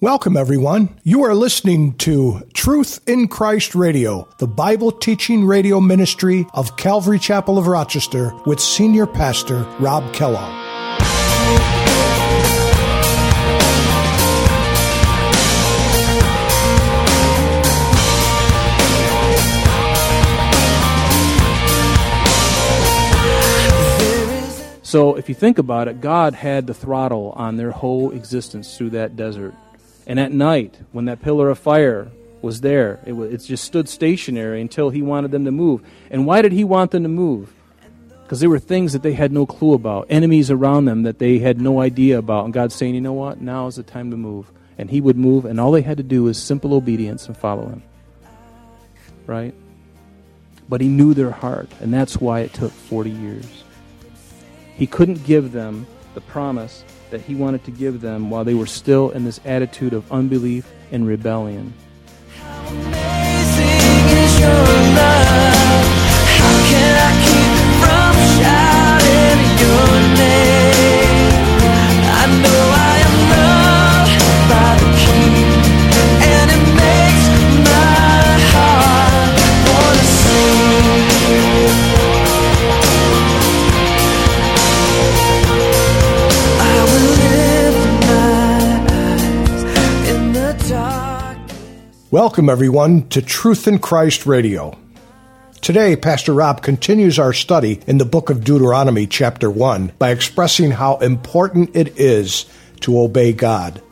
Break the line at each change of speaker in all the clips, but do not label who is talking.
Welcome, everyone. You are listening to Truth in Christ Radio, the Bible teaching radio ministry of Calvary Chapel of Rochester with Senior Pastor Rob Kellogg.
So, if you think about it, God had the throttle on their whole existence through that desert. And at night, when that pillar of fire was there, it, it just stood stationary until he wanted them to move. And why did he want them to move? Because there were things that they had no clue about, enemies around them that they had no idea about. And God's saying, you know what? Now is the time to move. And he would move, and all they had to do was simple obedience and follow him. Right? But he knew their heart, and that's why it took 40 years. He couldn't give them the promise that he wanted to give them while they were still in this attitude of unbelief and rebellion.
Welcome, everyone, to Truth in Christ Radio. Today, Pastor Rob continues our study in the book of Deuteronomy, chapter 1, by expressing how important it is to obey God.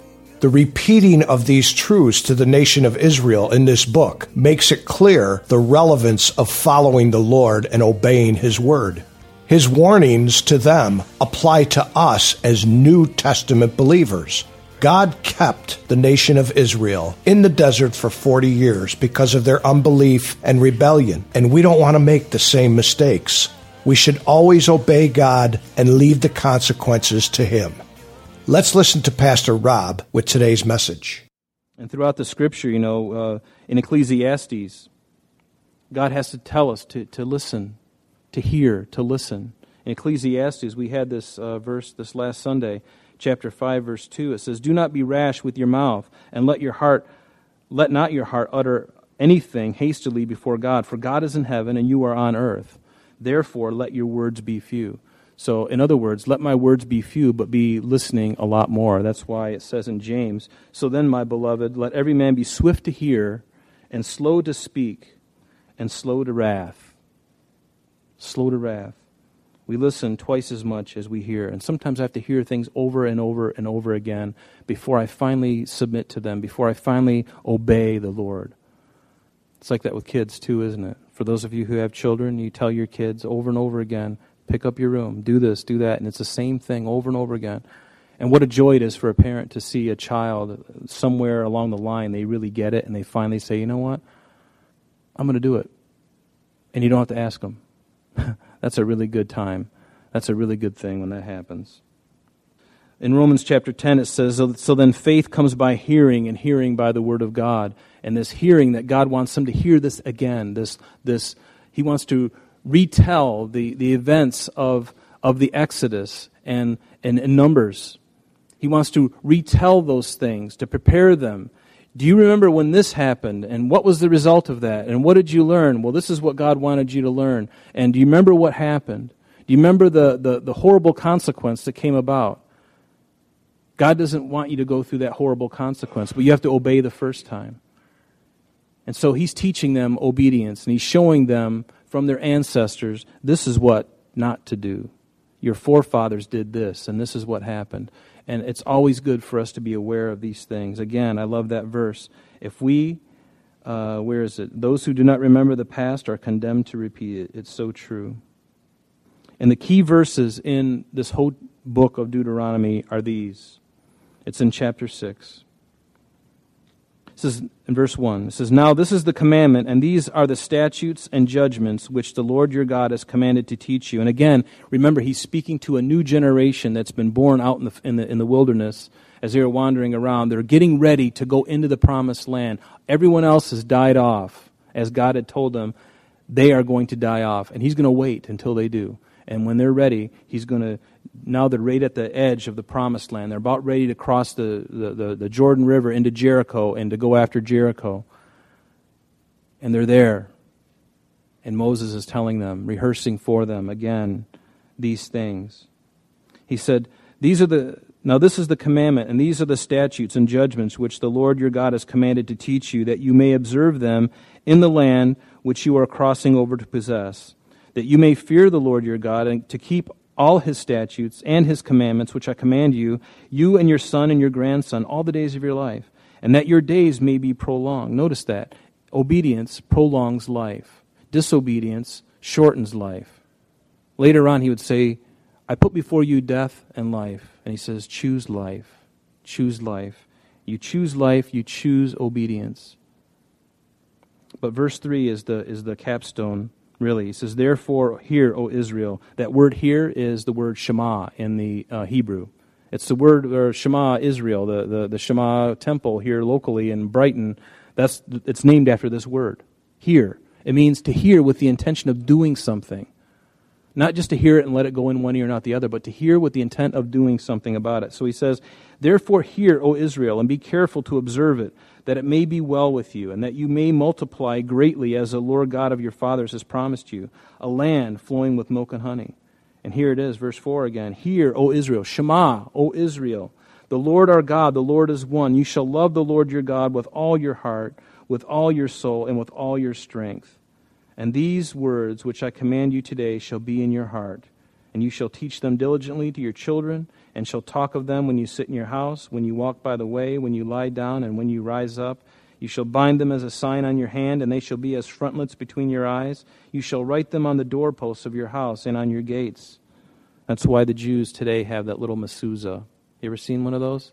The repeating of these truths to the nation of Israel in this book makes it clear the relevance of following the Lord and obeying His word. His warnings to them apply to us as New Testament believers. God kept the nation of Israel in the desert for 40 years because of their unbelief and rebellion, and we don't want to make the same mistakes. We should always obey God and leave the consequences to Him. Let's listen to Pastor Rob with today's message.
And throughout the scripture, you know, uh, in Ecclesiastes, God has to tell us to, to listen, to hear, to listen. In Ecclesiastes, we had this uh, verse this last Sunday chapter 5 verse 2 it says do not be rash with your mouth and let your heart let not your heart utter anything hastily before God for God is in heaven and you are on earth. Therefore let your words be few. So in other words let my words be few but be listening a lot more. That's why it says in James so then my beloved let every man be swift to hear and slow to speak and slow to wrath. Slow to wrath we listen twice as much as we hear. And sometimes I have to hear things over and over and over again before I finally submit to them, before I finally obey the Lord. It's like that with kids, too, isn't it? For those of you who have children, you tell your kids over and over again pick up your room, do this, do that. And it's the same thing over and over again. And what a joy it is for a parent to see a child somewhere along the line, they really get it, and they finally say, you know what? I'm going to do it. And you don't have to ask them. That's a really good time. That's a really good thing when that happens. In Romans chapter 10, it says, So then faith comes by hearing, and hearing by the word of God. And this hearing that God wants them to hear this again. This, this, he wants to retell the, the events of, of the Exodus and, and, and Numbers. He wants to retell those things, to prepare them do you remember when this happened? And what was the result of that? And what did you learn? Well, this is what God wanted you to learn. And do you remember what happened? Do you remember the, the, the horrible consequence that came about? God doesn't want you to go through that horrible consequence, but you have to obey the first time. And so he's teaching them obedience, and he's showing them from their ancestors this is what not to do. Your forefathers did this, and this is what happened. And it's always good for us to be aware of these things. Again, I love that verse. If we, uh, where is it? Those who do not remember the past are condemned to repeat it. It's so true. And the key verses in this whole book of Deuteronomy are these it's in chapter 6. Says in verse 1, it says, Now this is the commandment, and these are the statutes and judgments which the Lord your God has commanded to teach you. And again, remember, he's speaking to a new generation that's been born out in the, in the, in the wilderness as they are wandering around. They're getting ready to go into the promised land. Everyone else has died off, as God had told them. They are going to die off, and he's going to wait until they do. And when they're ready, he's going to. Now they're right at the edge of the promised land. They're about ready to cross the, the, the, the Jordan River into Jericho and to go after Jericho. And they're there. And Moses is telling them, rehearsing for them again these things. He said, These are the now this is the commandment, and these are the statutes and judgments which the Lord your God has commanded to teach you, that you may observe them in the land which you are crossing over to possess, that you may fear the Lord your God, and to keep all his statutes and his commandments which I command you, you and your son and your grandson, all the days of your life, and that your days may be prolonged. Notice that. Obedience prolongs life. Disobedience shortens life. Later on, he would say, I put before you death and life. And he says, choose life. Choose life. You choose life, you choose obedience. But verse 3 is the, is the capstone, really. He says, Therefore, hear, O Israel. That word here is the word Shema in the uh, Hebrew. It's the word or Shema Israel, the, the, the Shema temple here locally in Brighton. That's, it's named after this word. Hear. It means to hear with the intention of doing something. Not just to hear it and let it go in one ear, or not the other, but to hear with the intent of doing something about it. So he says, Therefore, hear, O Israel, and be careful to observe it, that it may be well with you, and that you may multiply greatly as the Lord God of your fathers has promised you, a land flowing with milk and honey. And here it is, verse 4 again. Hear, O Israel, Shema, O Israel. The Lord our God, the Lord is one. You shall love the Lord your God with all your heart, with all your soul, and with all your strength. And these words which I command you today shall be in your heart, and you shall teach them diligently to your children, and shall talk of them when you sit in your house, when you walk by the way, when you lie down, and when you rise up. You shall bind them as a sign on your hand, and they shall be as frontlets between your eyes. You shall write them on the doorposts of your house and on your gates. That's why the Jews today have that little mezuzah. You ever seen one of those?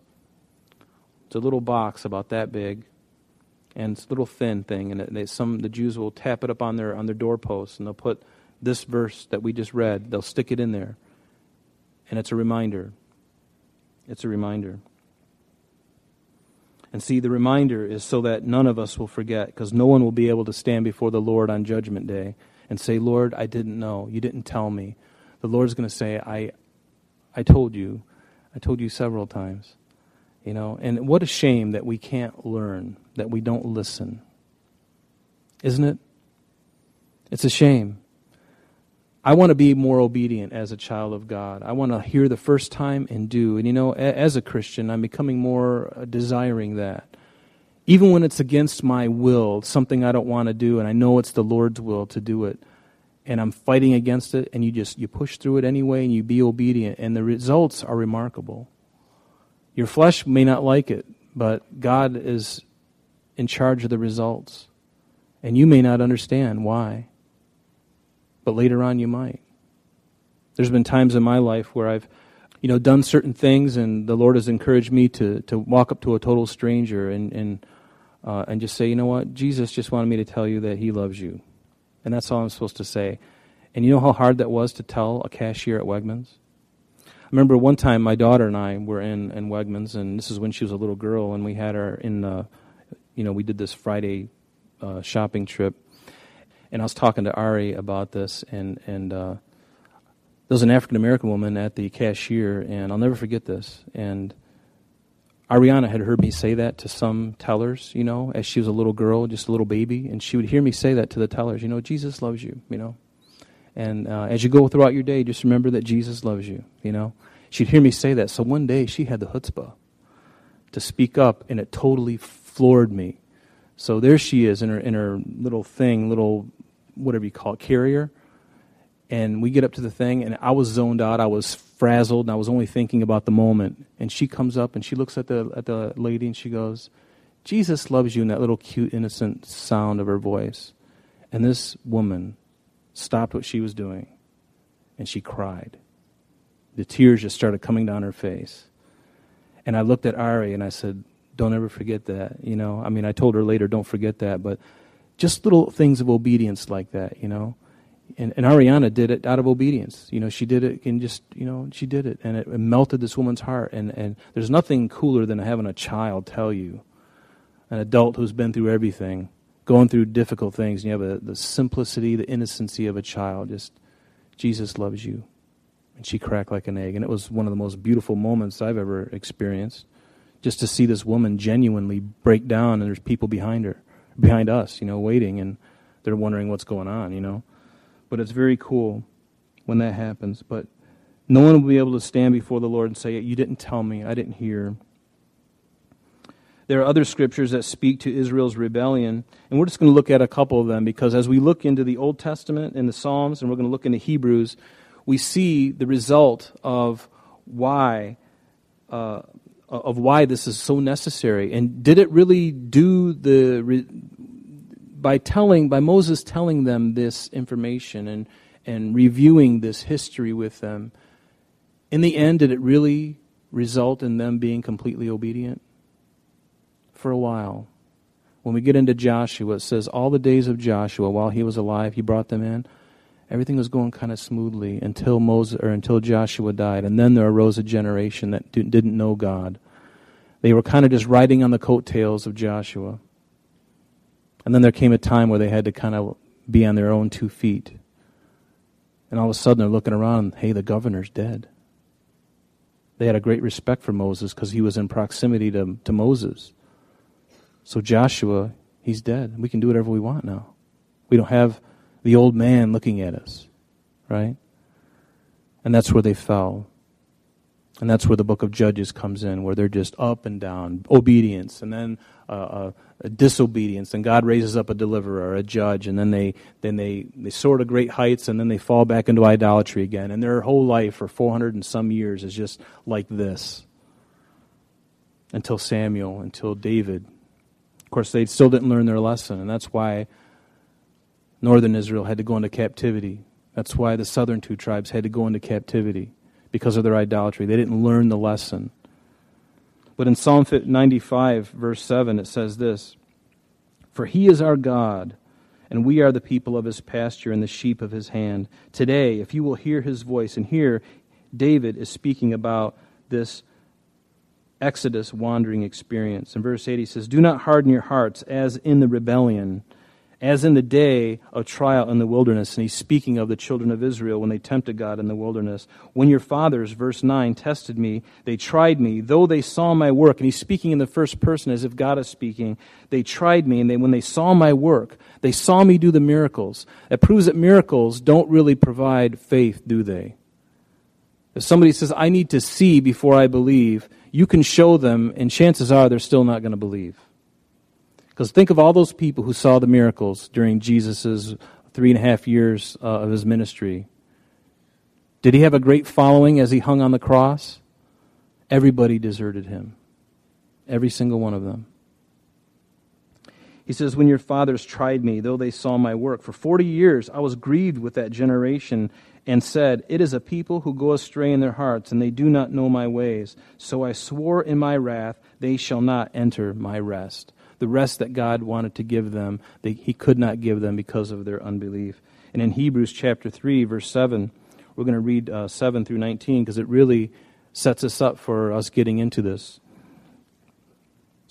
It's a little box about that big and it's a little thin thing, and they, some the Jews will tap it up on their on their doorposts, and they'll put this verse that we just read. They'll stick it in there, and it's a reminder. It's a reminder. And see, the reminder is so that none of us will forget, because no one will be able to stand before the Lord on Judgment Day and say, "Lord, I didn't know. You didn't tell me." The Lord's going to say, "I, I told you. I told you several times." You know, and what a shame that we can't learn, that we don't listen. Isn't it? It's a shame. I want to be more obedient as a child of God. I want to hear the first time and do. And you know, as a Christian, I'm becoming more uh, desiring that. Even when it's against my will, something I don't want to do, and I know it's the Lord's will to do it, and I'm fighting against it, and you just you push through it anyway, and you be obedient, and the results are remarkable. Your flesh may not like it, but God is in charge of the results. And you may not understand why, but later on you might. There's been times in my life where I've you know, done certain things, and the Lord has encouraged me to, to walk up to a total stranger and, and, uh, and just say, you know what, Jesus just wanted me to tell you that He loves you. And that's all I'm supposed to say. And you know how hard that was to tell a cashier at Wegmans? Remember one time my daughter and I were in, in Wegmans, and this is when she was a little girl, and we had her in, the, you know, we did this Friday uh, shopping trip, and I was talking to Ari about this, and and uh, there was an African American woman at the cashier, and I'll never forget this, and. Ariana had heard me say that to some tellers, you know, as she was a little girl, just a little baby, and she would hear me say that to the tellers, you know, Jesus loves you, you know. And uh, as you go throughout your day, just remember that Jesus loves you, you know. She'd hear me say that. So one day she had the chutzpah to speak up, and it totally floored me. So there she is in her, in her little thing, little, whatever you call it, carrier. And we get up to the thing, and I was zoned out. I was frazzled, and I was only thinking about the moment. And she comes up, and she looks at the, at the lady, and she goes, Jesus loves you, in that little cute, innocent sound of her voice. And this woman stopped what she was doing and she cried. The tears just started coming down her face. And I looked at Ari and I said, Don't ever forget that. You know, I mean, I told her later, Don't forget that. But just little things of obedience like that, you know. And, and Ariana did it out of obedience. You know, she did it and just, you know, she did it. And it, it melted this woman's heart. And, and there's nothing cooler than having a child tell you, an adult who's been through everything, going through difficult things, and you have a, the simplicity, the innocency of a child just Jesus loves you. And she cracked like an egg. And it was one of the most beautiful moments I've ever experienced. Just to see this woman genuinely break down and there's people behind her, behind us, you know, waiting and they're wondering what's going on, you know. But it's very cool when that happens. But no one will be able to stand before the Lord and say, You didn't tell me, I didn't hear. There are other scriptures that speak to Israel's rebellion, and we're just going to look at a couple of them because as we look into the Old Testament and the Psalms, and we're going to look into Hebrews, we see the result of why uh, of why this is so necessary. And did it really do the by telling by Moses telling them this information and and reviewing this history with them? In the end, did it really result in them being completely obedient? For a while. When we get into Joshua, it says, All the days of Joshua, while he was alive, he brought them in. Everything was going kind of smoothly until Moses or until Joshua died. And then there arose a generation that didn't know God. They were kind of just riding on the coattails of Joshua. And then there came a time where they had to kind of be on their own two feet. And all of a sudden they're looking around, hey, the governor's dead. They had a great respect for Moses because he was in proximity to, to Moses. So Joshua, he's dead. We can do whatever we want now. We don't have the old man looking at us, right? And that's where they fell. And that's where the book of Judges comes in, where they're just up and down, obedience, and then uh, uh, disobedience, and God raises up a deliverer, a judge, and then they then they they soar to great heights, and then they fall back into idolatry again, and their whole life for four hundred and some years is just like this, until Samuel, until David, course, they still didn't learn their lesson, and that's why northern Israel had to go into captivity. That's why the southern two tribes had to go into captivity because of their idolatry. They didn't learn the lesson. But in Psalm 95, verse 7, it says this For he is our God, and we are the people of his pasture and the sheep of his hand. Today, if you will hear his voice, and here David is speaking about this Exodus wandering experience. In verse 8, he says, Do not harden your hearts as in the rebellion, as in the day of trial in the wilderness. And he's speaking of the children of Israel when they tempted God in the wilderness. When your fathers, verse 9, tested me, they tried me, though they saw my work. And he's speaking in the first person as if God is speaking. They tried me, and they, when they saw my work, they saw me do the miracles. That proves that miracles don't really provide faith, do they? If somebody says, I need to see before I believe, you can show them, and chances are they're still not going to believe. Because think of all those people who saw the miracles during Jesus' three and a half years uh, of his ministry. Did he have a great following as he hung on the cross? Everybody deserted him. Every single one of them. He says, When your fathers tried me, though they saw my work, for 40 years I was grieved with that generation and said, It is a people who go astray in their hearts, and they do not know my ways. So I swore in my wrath, they shall not enter my rest. The rest that God wanted to give them, they, He could not give them because of their unbelief. And in Hebrews chapter 3, verse 7, we're going to read uh, 7 through 19 because it really sets us up for us getting into this.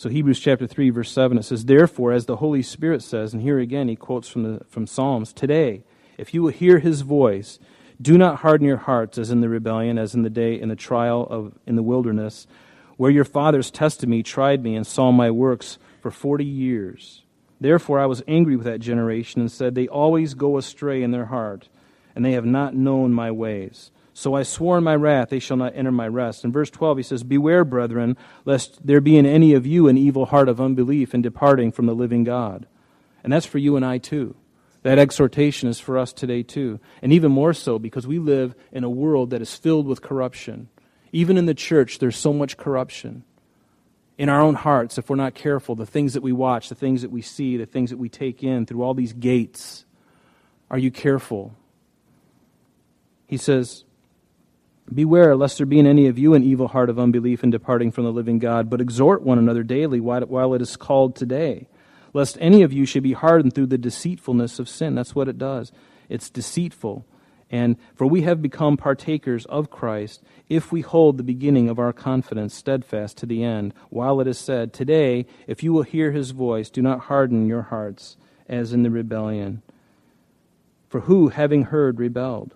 So Hebrews chapter 3 verse 7 it says therefore as the Holy Spirit says and here again he quotes from the from Psalms today if you will hear his voice do not harden your hearts as in the rebellion, as in the day in the trial of in the wilderness, where your fathers tested me, tried me, and saw my works for forty years. Therefore I was angry with that generation and said, They always go astray in their heart, and they have not known my ways. So I swore in my wrath, they shall not enter my rest. In verse 12, he says, Beware, brethren, lest there be in any of you an evil heart of unbelief in departing from the living God. And that's for you and I too. That exhortation is for us today, too. And even more so because we live in a world that is filled with corruption. Even in the church, there's so much corruption. In our own hearts, if we're not careful, the things that we watch, the things that we see, the things that we take in through all these gates. Are you careful? He says, Beware lest there be in any of you an evil heart of unbelief in departing from the living God, but exhort one another daily while it is called today lest any of you should be hardened through the deceitfulness of sin. That's what it does. It's deceitful. And for we have become partakers of Christ if we hold the beginning of our confidence steadfast to the end, while it is said, Today, if you will hear his voice, do not harden your hearts as in the rebellion. For who, having heard, rebelled?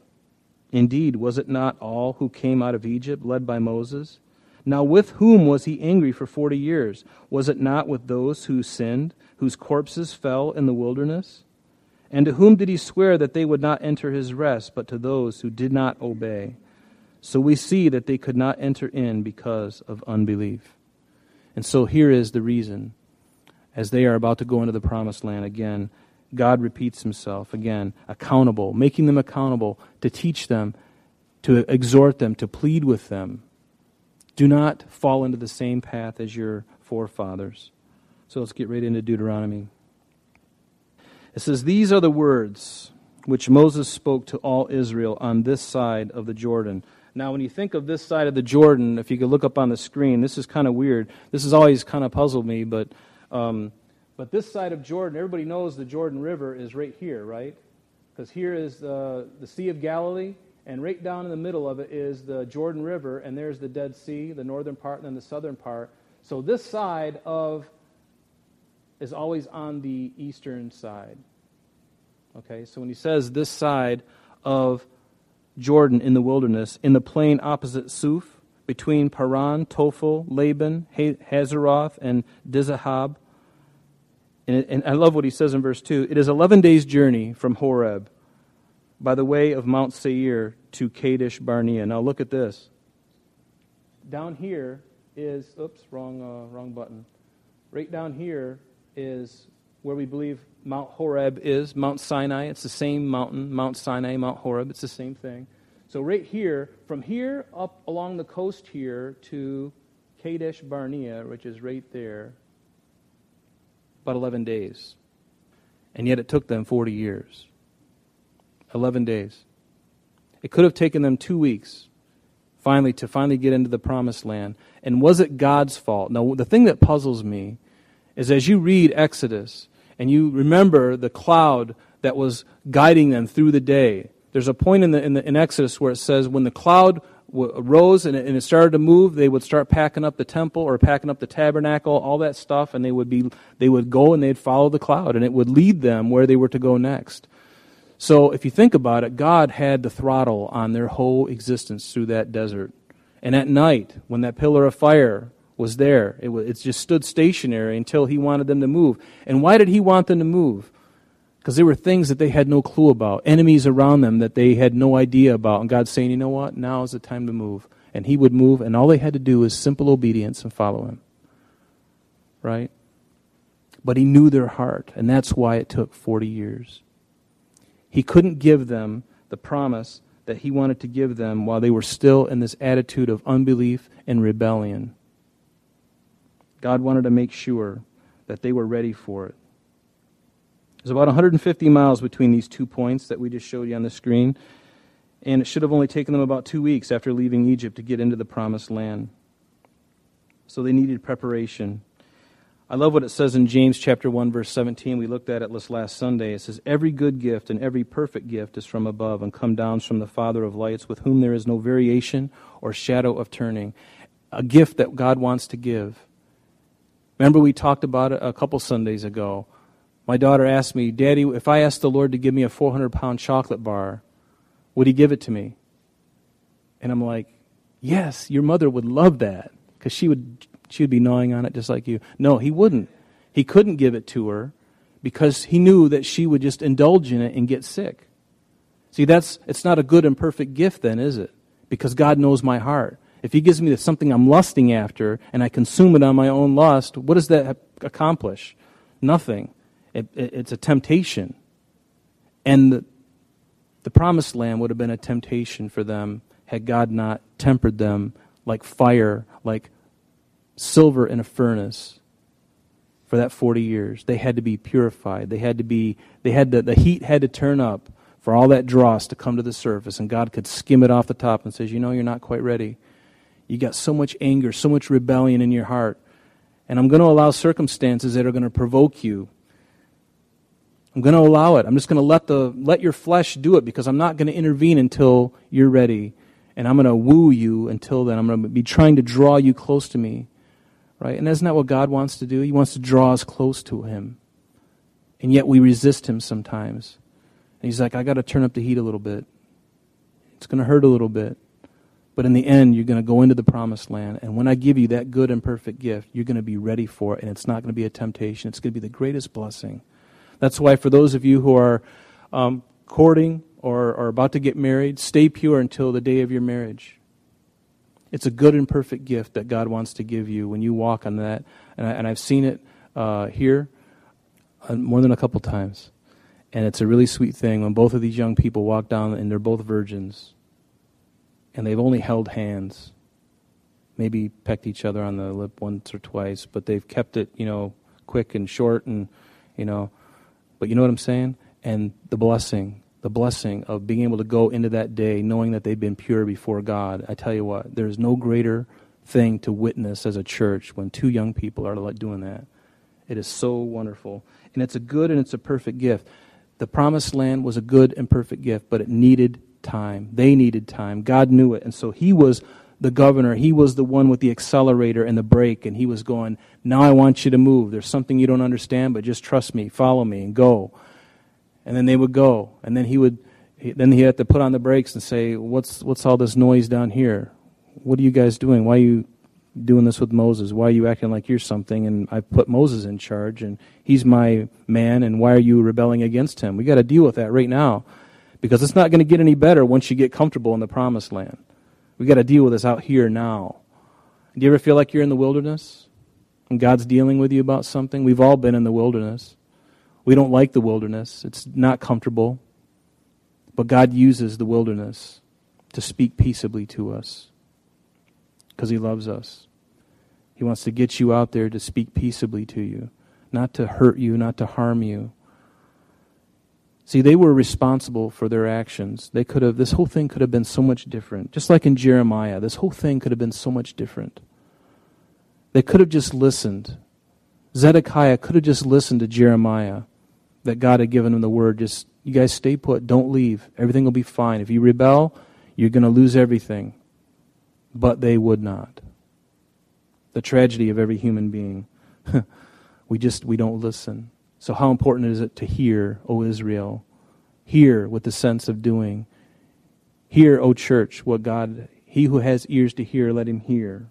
Indeed, was it not all who came out of Egypt led by Moses? Now, with whom was he angry for forty years? Was it not with those who sinned, whose corpses fell in the wilderness? And to whom did he swear that they would not enter his rest, but to those who did not obey? So we see that they could not enter in because of unbelief. And so here is the reason. As they are about to go into the promised land again, God repeats himself again, accountable, making them accountable to teach them, to exhort them, to plead with them. Do not fall into the same path as your forefathers. So let's get right into Deuteronomy. It says, These are the words which Moses spoke to all Israel on this side of the Jordan. Now, when you think of this side of the Jordan, if you could look up on the screen, this is kind of weird. This has always kind of puzzled me, but, um, but this side of Jordan, everybody knows the Jordan River is right here, right? Because here is the, the Sea of Galilee, and right down in the middle of it is the Jordan River, and there's the Dead Sea, the northern part, and then the southern part. So this side of is always on the eastern side. Okay, so when he says this side of Jordan in the wilderness, in the plain opposite Suph, between Paran, Tophel, Laban, Hazeroth, and Dizahab. And, and I love what he says in verse 2 It is 11 days' journey from Horeb by the way of Mount Seir to Kadesh Barnea. Now look at this. Down here is, oops, wrong, uh, wrong button. Right down here is where we believe Mount Horeb is, Mount Sinai. It's the same mountain, Mount Sinai, Mount Horeb. It's the same thing. So right here, from here up along the coast here to Kadesh Barnea, which is right there, about 11 days. And yet it took them 40 years. 11 days. It could have taken them two weeks finally to finally get into the promised land. And was it God's fault? Now, the thing that puzzles me is as you read Exodus and you remember the cloud that was guiding them through the day, there's a point in, the, in, the, in Exodus where it says when the cloud w- rose and it, and it started to move, they would start packing up the temple or packing up the tabernacle, all that stuff, and they would, be, they would go and they'd follow the cloud, and it would lead them where they were to go next. So if you think about it, God had the throttle on their whole existence through that desert. And at night, when that pillar of fire was there, it, it just stood stationary until he wanted them to move. And why did he want them to move? Because there were things that they had no clue about, enemies around them that they had no idea about. And God's saying, you know what? Now is the time to move. And he would move, and all they had to do was simple obedience and follow him. Right? But he knew their heart, and that's why it took 40 years. He couldn't give them the promise that he wanted to give them while they were still in this attitude of unbelief and rebellion. God wanted to make sure that they were ready for it. There's about 150 miles between these two points that we just showed you on the screen, and it should have only taken them about two weeks after leaving Egypt to get into the promised land. So they needed preparation. I love what it says in James chapter 1 verse 17. We looked at it this last Sunday. It says every good gift and every perfect gift is from above and come down from the Father of lights with whom there is no variation or shadow of turning. A gift that God wants to give. Remember we talked about it a couple Sundays ago. My daughter asked me, "Daddy, if I asked the Lord to give me a 400 pound chocolate bar, would he give it to me?" And I'm like, "Yes, your mother would love that because she would she would be gnawing on it just like you. No, he wouldn't. He couldn't give it to her because he knew that she would just indulge in it and get sick. See, that's it's not a good and perfect gift then, is it? Because God knows my heart. If he gives me something I'm lusting after and I consume it on my own lust, what does that accomplish? Nothing. It, it, it's a temptation. And the, the promised land would have been a temptation for them had God not tempered them like fire, like silver in a furnace for that 40 years. They had to be purified. They had to be, they had to, the heat had to turn up for all that dross to come to the surface, and God could skim it off the top and says, you know, you're not quite ready. You got so much anger, so much rebellion in your heart, and I'm going to allow circumstances that are going to provoke you. I'm going to allow it. I'm just going to let the let your flesh do it because I'm not going to intervene until you're ready, and I'm going to woo you until then. I'm going to be trying to draw you close to me. Right? And isn't that what God wants to do? He wants to draw us close to Him. And yet we resist Him sometimes. And He's like, I got to turn up the heat a little bit. It's going to hurt a little bit. But in the end, you're going to go into the promised land. And when I give you that good and perfect gift, you're going to be ready for it. And it's not going to be a temptation. It's going to be the greatest blessing. That's why, for those of you who are um, courting or are about to get married, stay pure until the day of your marriage. It's a good and perfect gift that God wants to give you when you walk on that. And, I, have seen it uh, here uh, more than a couple times. And it's a really sweet thing when both of these young people walk down and they're both virgins and they've only held hands, maybe pecked each other on the lip once or twice, but they've kept it, you know, quick and short and, you know, but you know what I'm saying? And the blessing, the blessing of being able to go into that day knowing that they've been pure before God. I tell you what, there's no greater thing to witness as a church when two young people are doing that. It is so wonderful. And it's a good and it's a perfect gift. The promised land was a good and perfect gift, but it needed time. They needed time. God knew it. And so he was the governor. He was the one with the accelerator and the brake. And he was going, Now I want you to move. There's something you don't understand, but just trust me, follow me, and go. And then they would go. And then he would. Then he had to put on the brakes and say, "What's what's all this noise down here? What are you guys doing? Why are you doing this with Moses? Why are you acting like you're something? And I put Moses in charge, and he's my man. And why are you rebelling against him? We got to deal with that right now because it's not going to get any better once you get comfortable in the promised land. We got to deal with this out here now. Do you ever feel like you're in the wilderness and God's dealing with you about something? We've all been in the wilderness. We don't like the wilderness. It's not comfortable. But God uses the wilderness to speak peaceably to us because He loves us. He wants to get you out there to speak peaceably to you, not to hurt you, not to harm you. See, they were responsible for their actions. They could have, this whole thing could have been so much different. Just like in Jeremiah, this whole thing could have been so much different. They could have just listened. Zedekiah could have just listened to Jeremiah that God had given him the word. Just, you guys stay put, don't leave. Everything will be fine. If you rebel, you're going to lose everything. But they would not. The tragedy of every human being. we just, we don't listen. So, how important is it to hear, O Israel? Hear with the sense of doing. Hear, O church, what God, he who has ears to hear, let him hear.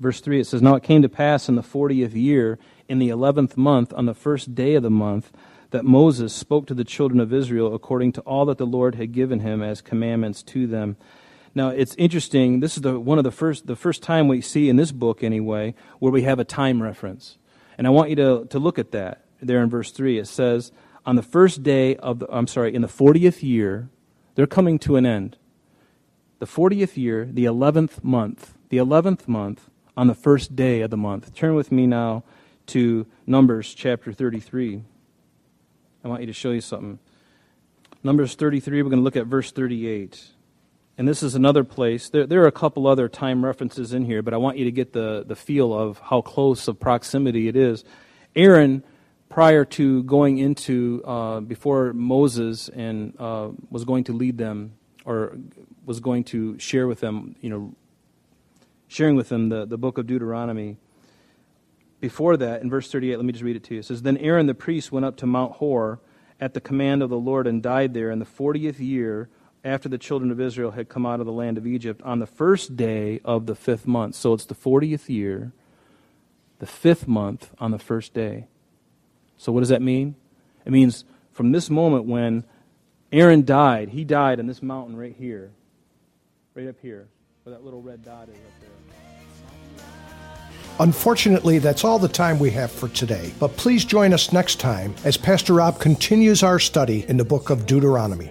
Verse 3, it says, Now it came to pass in the fortieth year, in the eleventh month, on the first day of the month, that Moses spoke to the children of Israel according to all that the Lord had given him as commandments to them. Now it's interesting. This is the one of the first the first time we see in this book anyway where we have a time reference, and I want you to to look at that there in verse 3, it says, On the first day of the, I'm sorry, in the 40th year, they're coming to an end. The 40th year, the 11th month, the 11th month, on the first day of the month. Turn with me now to Numbers chapter 33. I want you to show you something. Numbers 33, we're going to look at verse 38. And this is another place. There, there are a couple other time references in here, but I want you to get the, the feel of how close of proximity it is. Aaron prior to going into, uh, before Moses and uh, was going to lead them or was going to share with them, you know, sharing with them the, the book of Deuteronomy. Before that, in verse 38, let me just read it to you. It says, Then Aaron the priest went up to Mount Hor at the command of the Lord and died there in the 40th year after the children of Israel had come out of the land of Egypt on the first day of the fifth month. So it's the 40th year, the fifth month on the first day. So, what does that mean? It means from this moment when Aaron died, he died on this mountain right here, right up here, where that little red dot is up there.
Unfortunately, that's all the time we have for today. But please join us next time as Pastor Rob continues our study in the book of Deuteronomy.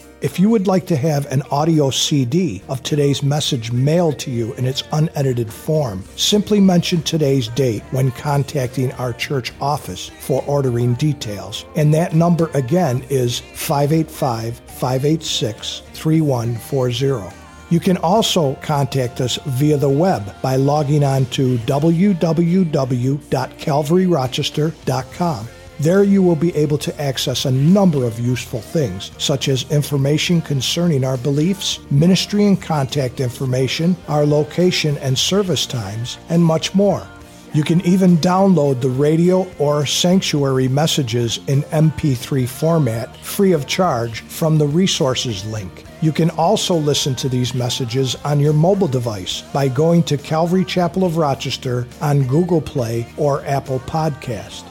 If you would like to have an audio CD of today's message mailed to you in its unedited form, simply mention today's date when contacting our church office for ordering details. And that number again is 585 586 3140. You can also contact us via the web by logging on to www.calvaryrochester.com. There you will be able to access a number of useful things, such as information concerning our beliefs, ministry and contact information, our location and service times, and much more. You can even download the radio or sanctuary messages in MP3 format free of charge from the resources link. You can also listen to these messages on your mobile device by going to Calvary Chapel of Rochester on Google Play or Apple Podcast.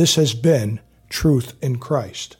this has been Truth in Christ.